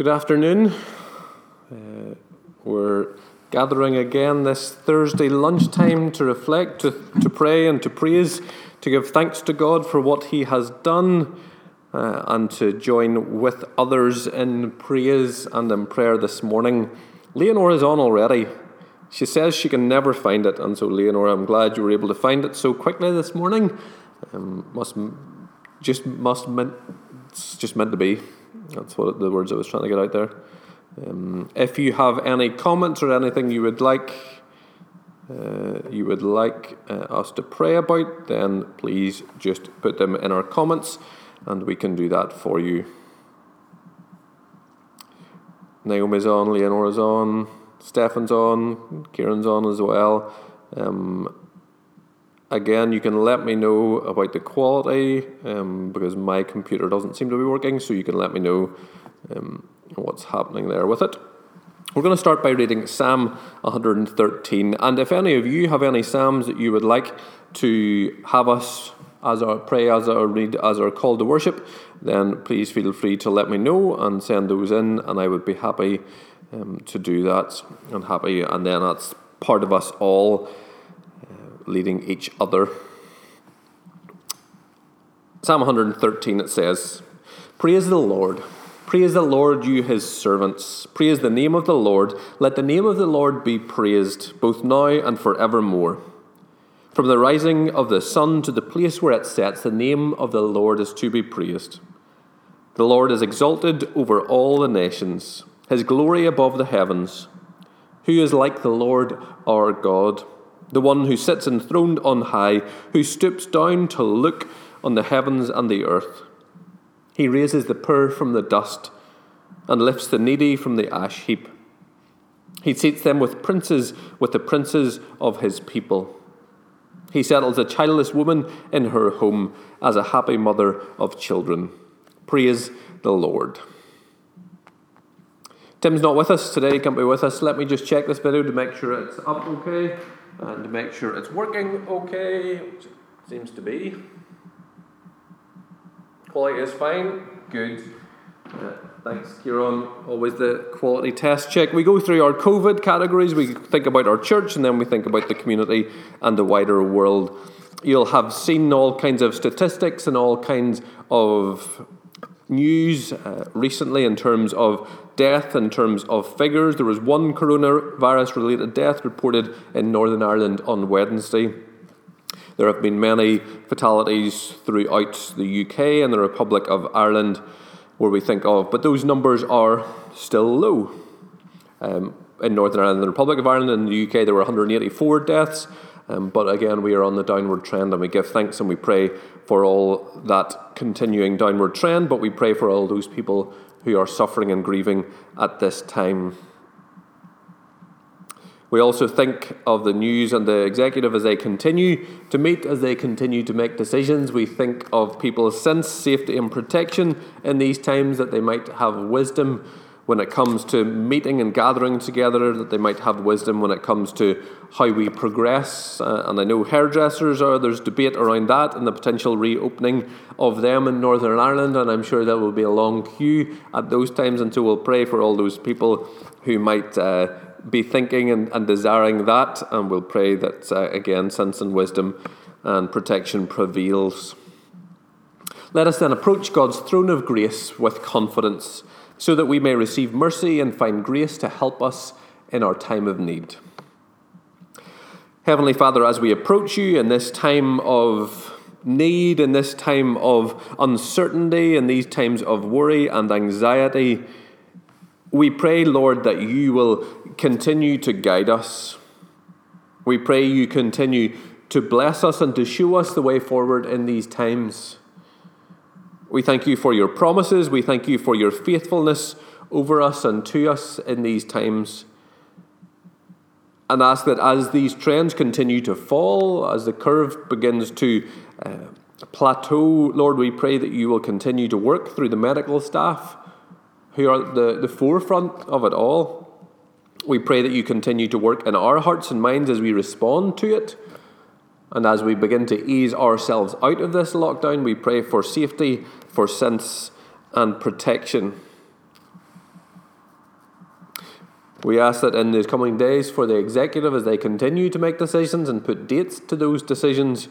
Good afternoon. Uh, we're gathering again this Thursday lunchtime to reflect, to, to pray, and to praise, to give thanks to God for what He has done, uh, and to join with others in praise and in prayer this morning. Leonore is on already. She says she can never find it, and so, Leonore, I'm glad you were able to find it so quickly this morning. Um, must just must meant it's just meant to be. That's what the words I was trying to get out there. Um, if you have any comments or anything you would like, uh, you would like uh, us to pray about, then please just put them in our comments, and we can do that for you. Naomi's on, Leonora's on, Stefan's on, Kieran's on as well. Um, Again, you can let me know about the quality um, because my computer doesn't seem to be working, so you can let me know um, what's happening there with it. We're going to start by reading Psalm 113, and if any of you have any psalms that you would like to have us as our pray, as our read, as our call to worship, then please feel free to let me know and send those in, and I would be happy um, to do that and happy, and then that's part of us all leading each other. Psalm 113 it says, Praise the Lord. Praise the Lord, you his servants. Praise the name of the Lord. Let the name of the Lord be praised, both now and forevermore. From the rising of the sun to the place where it sets, the name of the Lord is to be praised. The Lord is exalted over all the nations, his glory above the heavens. Who is like the Lord our God? The one who sits enthroned on high, who stoops down to look on the heavens and the earth. He raises the poor from the dust and lifts the needy from the ash heap. He seats them with princes, with the princes of his people. He settles a childless woman in her home as a happy mother of children. Praise the Lord. Tim's not with us today, he can't be with us. Let me just check this video to make sure it's up okay and make sure it's working okay, which it seems to be. Quality is fine, good. Uh, thanks, Kieran. Always the quality test check. We go through our COVID categories, we think about our church, and then we think about the community and the wider world. You'll have seen all kinds of statistics and all kinds of news uh, recently in terms of death, in terms of figures. There was one coronavirus related death reported in Northern Ireland on Wednesday. There have been many fatalities throughout the UK and the Republic of Ireland where we think of, but those numbers are still low. Um, in Northern Ireland and the Republic of Ireland and the UK, there were 184 deaths. Um, but again, we are on the downward trend and we give thanks and we pray for all that continuing downward trend, but we pray for all those people who are suffering and grieving at this time. We also think of the news and the executive as they continue to meet, as they continue to make decisions. We think of people's sense, safety, and protection in these times that they might have wisdom when it comes to meeting and gathering together, that they might have wisdom when it comes to how we progress. Uh, and I know hairdressers are, there's debate around that and the potential reopening of them in Northern Ireland, and I'm sure there will be a long queue at those times, and so we'll pray for all those people who might. Uh, be thinking and, and, desiring that, and we'll pray that uh, again, sense and wisdom and protection prevails. Let us then approach God's throne of grace with confidence so that we may receive mercy and find grace to help us in our time of need. Heavenly Father, as we approach you in this time of need, in this time of uncertainty, in these times of worry and anxiety, we pray, Lord, that you will continue to guide us. We pray you continue to bless us and to show us the way forward in these times. We thank you for your promises. We thank you for your faithfulness over us and to us in these times. And ask that as these trends continue to fall, as the curve begins to uh, plateau, Lord, we pray that you will continue to work through the medical staff who are the, the forefront of it all. We pray that you continue to work in our hearts and minds as we respond to it. And as we begin to ease ourselves out of this lockdown, we pray for safety, for sense, and protection. We ask that in the coming days for the executive, as they continue to make decisions and put dates to those decisions,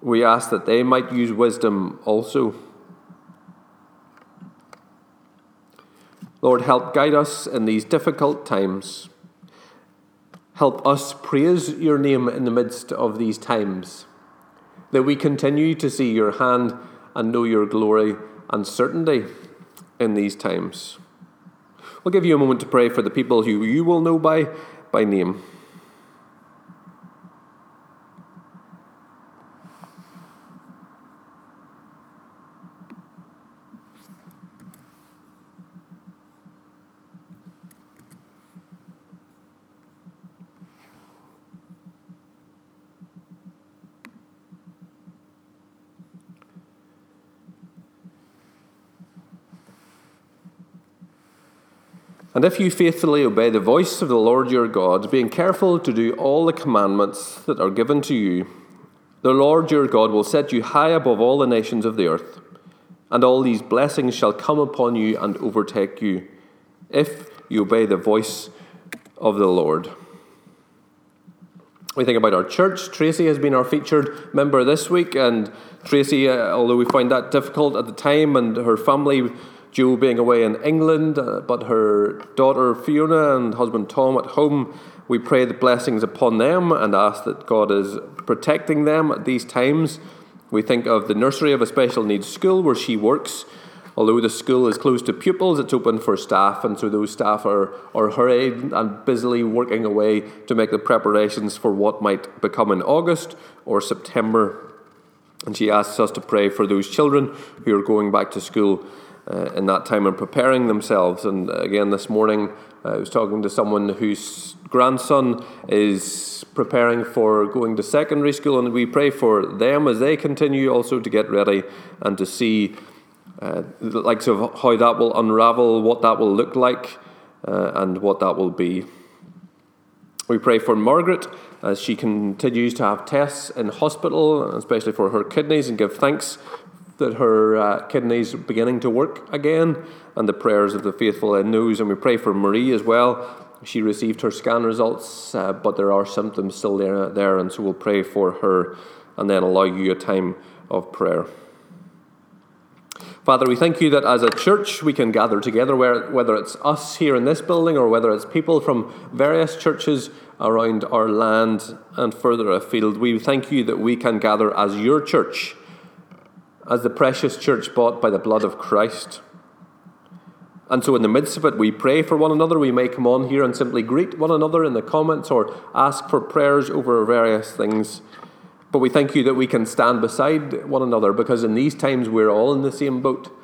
we ask that they might use wisdom also. Lord, help guide us in these difficult times. Help us praise your name in the midst of these times, that we continue to see your hand and know your glory and certainty in these times. We'll give you a moment to pray for the people who you will know by, by name. And if you faithfully obey the voice of the Lord your God, being careful to do all the commandments that are given to you, the Lord your God will set you high above all the nations of the earth, and all these blessings shall come upon you and overtake you, if you obey the voice of the Lord. We think about our church. Tracy has been our featured member this week, and Tracy, uh, although we find that difficult at the time, and her family Joe being away in England, uh, but her daughter Fiona and husband Tom at home. We pray the blessings upon them and ask that God is protecting them at these times. We think of the nursery of a special needs school where she works. Although the school is closed to pupils, it's open for staff, and so those staff are, are hurried and busily working away to make the preparations for what might become in August or September. And she asks us to pray for those children who are going back to school uh, in that time and preparing themselves. And again, this morning, uh, I was talking to someone whose grandson is preparing for going to secondary school, and we pray for them as they continue also to get ready and to see uh, the likes of how that will unravel, what that will look like, uh, and what that will be. We pray for Margaret as she continues to have tests in hospital, especially for her kidneys, and give thanks that her uh, kidneys are beginning to work again, and the prayers of the faithful in news. And we pray for Marie as well. She received her scan results, uh, but there are symptoms still there, there, and so we'll pray for her and then allow you a time of prayer. Father, we thank you that as a church we can gather together, whether it's us here in this building or whether it's people from various churches around our land and further afield. We thank you that we can gather as your church as the precious church bought by the blood of Christ. And so, in the midst of it, we pray for one another. We may come on here and simply greet one another in the comments or ask for prayers over various things. But we thank you that we can stand beside one another because in these times we're all in the same boat.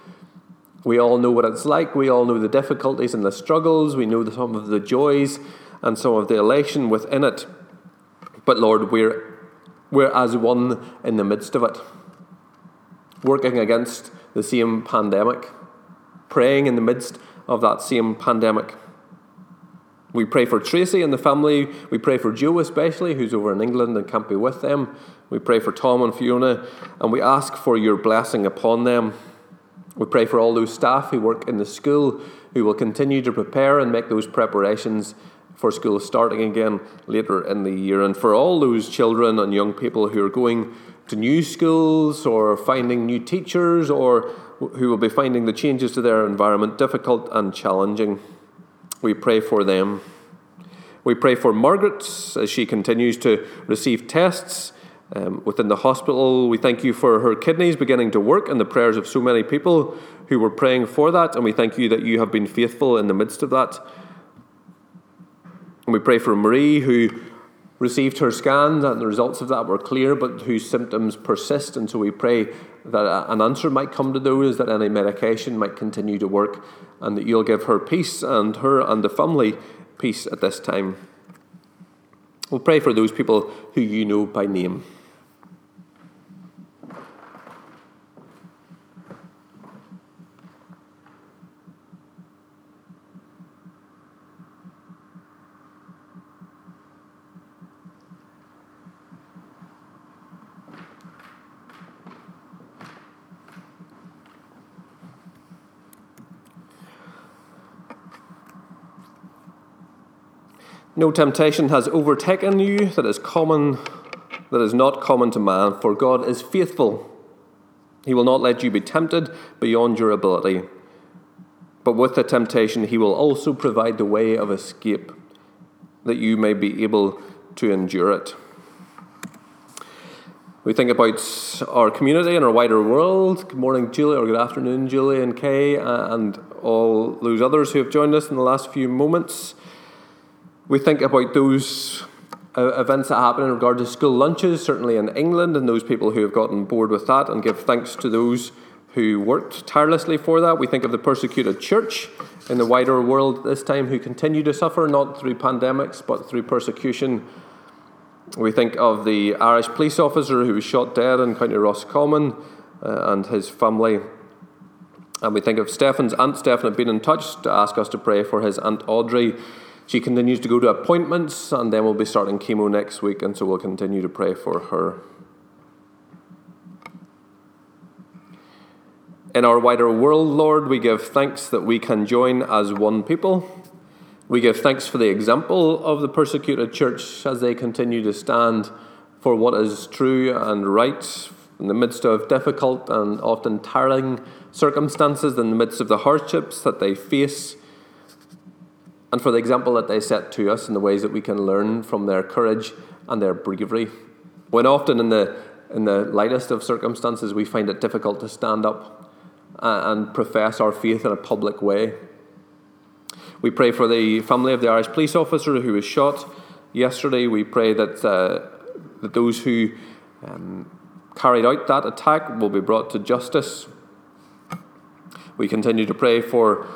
We all know what it's like. We all know the difficulties and the struggles. We know some of the joys and some of the elation within it. But Lord, we're, we're as one in the midst of it working against the same pandemic, praying in the midst of that same pandemic. We pray for Tracy and the family. We pray for Joe, especially, who's over in England and can't be with them. We pray for Tom and Fiona, and we ask for your blessing upon them. We pray for all those staff who work in the school who will continue to prepare and make those preparations for school starting again later in the year, and for all those children and young people who are going to new schools or finding new teachers or who will be finding the changes to their environment difficult and challenging. We pray for them. We pray for Margaret as she continues to receive tests um, within the hospital. We thank you for her kidneys beginning to work and the prayers of so many people who were praying for that. And we thank you that you have been faithful in the midst of that. And we pray for Marie, who received her scan, and the results of that were clear, but whose symptoms persist. And so we pray that an answer might come to those, that any medication might continue to work, and that you'll give her peace and her and the family peace at this time. We'll pray for those people who you know by name. No temptation has overtaken you that is common that is not common to man, for God is faithful. He will not let you be tempted beyond your ability. But with the temptation, he will also provide the way of escape, that you may be able to endure it. We think about our community and our wider world. Good morning, Julie, or good afternoon, Julie and Kay, and all those others who have joined us in the last few moments. We think about those uh, events that happen in regard to school lunches, certainly in England, and those people who have gotten bored with that, and give thanks to those who worked tirelessly for that. We think of the persecuted church in the wider world this time who continue to suffer, not through pandemics, but through persecution. We think of the Irish police officer who was shot dead in County Roscommon uh, and his family. And we think of Stefan's aunt. Stefan had been in touch to ask us to pray for his aunt Audrey she continues to go to appointments, and then we'll be starting chemo next week, and so we'll continue to pray for her. In our wider world, Lord, we give thanks that we can join as one people. We give thanks for the example of the persecuted church as they continue to stand for what is true and right in the midst of difficult and often tiring circumstances, in the midst of the hardships that they face and for the example that they set to us and the ways that we can learn from their courage and their bravery. When often in the, in the lightest of circumstances we find it difficult to stand up and profess our faith in a public way. We pray for the family of the Irish police officer who was shot yesterday. We pray that, uh, that those who um, carried out that attack will be brought to justice. We continue to pray for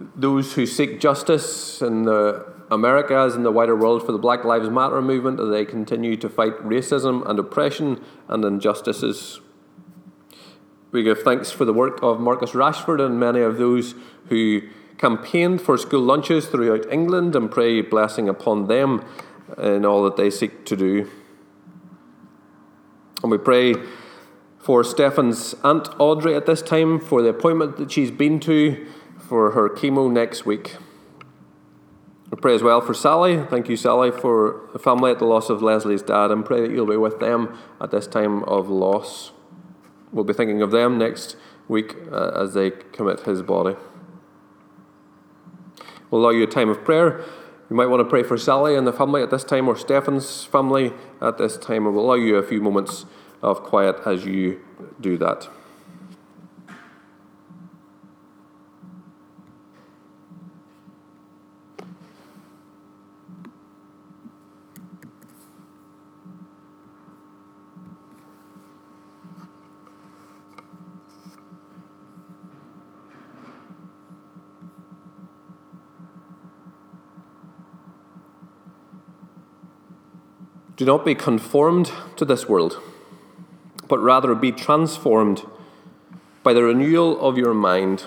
those who seek justice in the Americas and the wider world for the Black Lives Matter movement as they continue to fight racism and oppression and injustices. We give thanks for the work of Marcus Rashford and many of those who campaigned for school lunches throughout England and pray blessing upon them in all that they seek to do. And we pray for Stefan's Aunt Audrey at this time for the appointment that she's been to for her chemo next week. We pray as well for Sally. Thank you, Sally, for the family at the loss of Leslie's dad, and pray that you'll be with them at this time of loss. We'll be thinking of them next week uh, as they commit his body. We'll allow you a time of prayer. You might want to pray for Sally and the family at this time, or Stefan's family at this time, we'll allow you a few moments of quiet as you do that. Do not be conformed to this world, but rather be transformed by the renewal of your mind,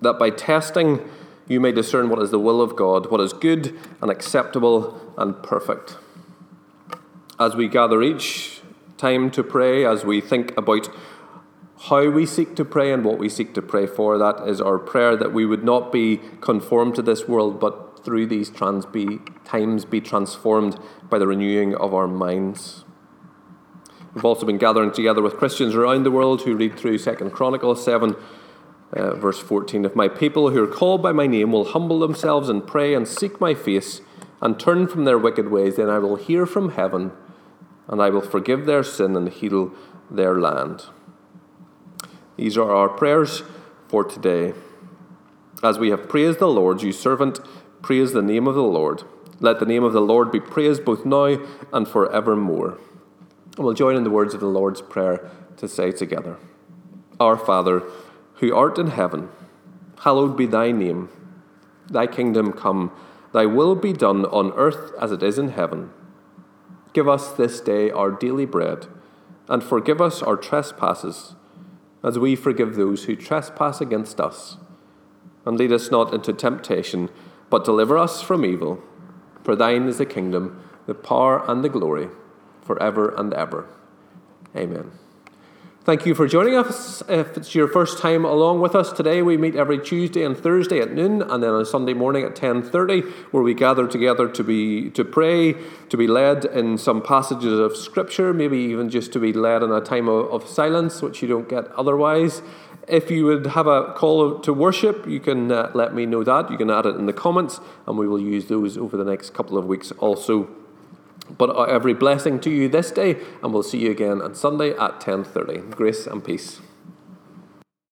that by testing you may discern what is the will of God, what is good and acceptable and perfect. As we gather each time to pray, as we think about how we seek to pray and what we seek to pray for, that is our prayer that we would not be conformed to this world, but through these trans be, times be transformed by the renewing of our minds. We've also been gathering together with Christians around the world who read through Second Chronicles 7, uh, verse 14. If my people who are called by my name will humble themselves and pray and seek my face and turn from their wicked ways, then I will hear from heaven and I will forgive their sin and heal their land. These are our prayers for today. As we have praised the Lord, you servant, Praise the name of the Lord. Let the name of the Lord be praised both now and forevermore. And we'll join in the words of the Lord's Prayer to say together Our Father, who art in heaven, hallowed be thy name. Thy kingdom come, thy will be done on earth as it is in heaven. Give us this day our daily bread, and forgive us our trespasses, as we forgive those who trespass against us. And lead us not into temptation but deliver us from evil. For thine is the kingdom, the power, and the glory, for ever and ever. Amen. Thank you for joining us. If it's your first time along with us today, we meet every Tuesday and Thursday at noon, and then on Sunday morning at ten thirty, where we gather together to be to pray, to be led in some passages of Scripture, maybe even just to be led in a time of, of silence, which you don't get otherwise. If you would have a call to worship, you can uh, let me know that. You can add it in the comments, and we will use those over the next couple of weeks also. But uh, every blessing to you this day, and we'll see you again on Sunday at 10:30. Grace and peace.